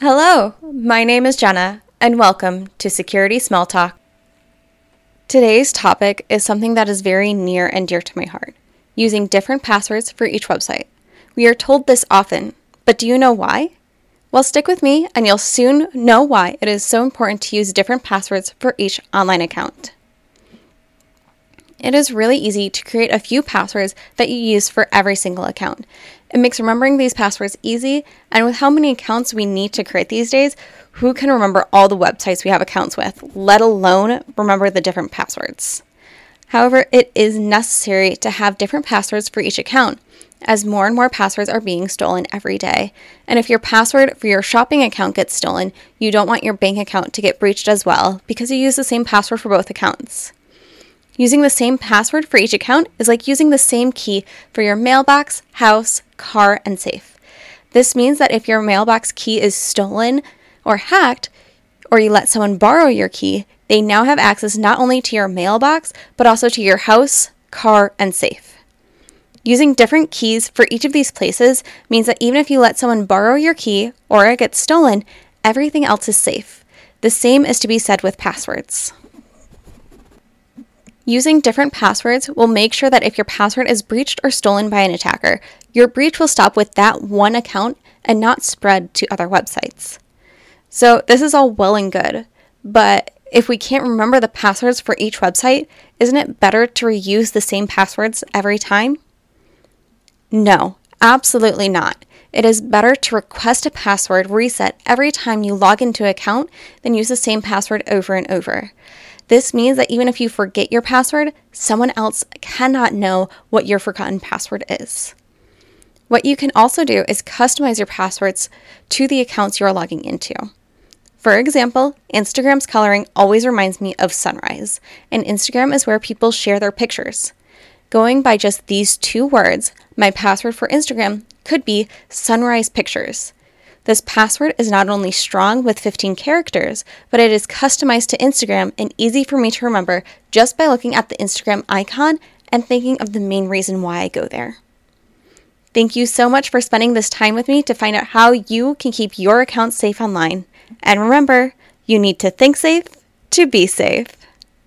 Hello, my name is Jenna, and welcome to Security Small Talk. Today's topic is something that is very near and dear to my heart using different passwords for each website. We are told this often, but do you know why? Well, stick with me, and you'll soon know why it is so important to use different passwords for each online account. It is really easy to create a few passwords that you use for every single account. It makes remembering these passwords easy, and with how many accounts we need to create these days, who can remember all the websites we have accounts with, let alone remember the different passwords? However, it is necessary to have different passwords for each account, as more and more passwords are being stolen every day. And if your password for your shopping account gets stolen, you don't want your bank account to get breached as well because you use the same password for both accounts. Using the same password for each account is like using the same key for your mailbox, house, car, and safe. This means that if your mailbox key is stolen or hacked, or you let someone borrow your key, they now have access not only to your mailbox, but also to your house, car, and safe. Using different keys for each of these places means that even if you let someone borrow your key or it gets stolen, everything else is safe. The same is to be said with passwords. Using different passwords will make sure that if your password is breached or stolen by an attacker, your breach will stop with that one account and not spread to other websites. So, this is all well and good, but if we can't remember the passwords for each website, isn't it better to reuse the same passwords every time? No, absolutely not. It is better to request a password reset every time you log into an account than use the same password over and over. This means that even if you forget your password, someone else cannot know what your forgotten password is. What you can also do is customize your passwords to the accounts you're logging into. For example, Instagram's coloring always reminds me of sunrise, and Instagram is where people share their pictures. Going by just these two words, my password for Instagram could be sunrise pictures. This password is not only strong with 15 characters, but it is customized to Instagram and easy for me to remember just by looking at the Instagram icon and thinking of the main reason why I go there. Thank you so much for spending this time with me to find out how you can keep your account safe online. And remember, you need to think safe to be safe.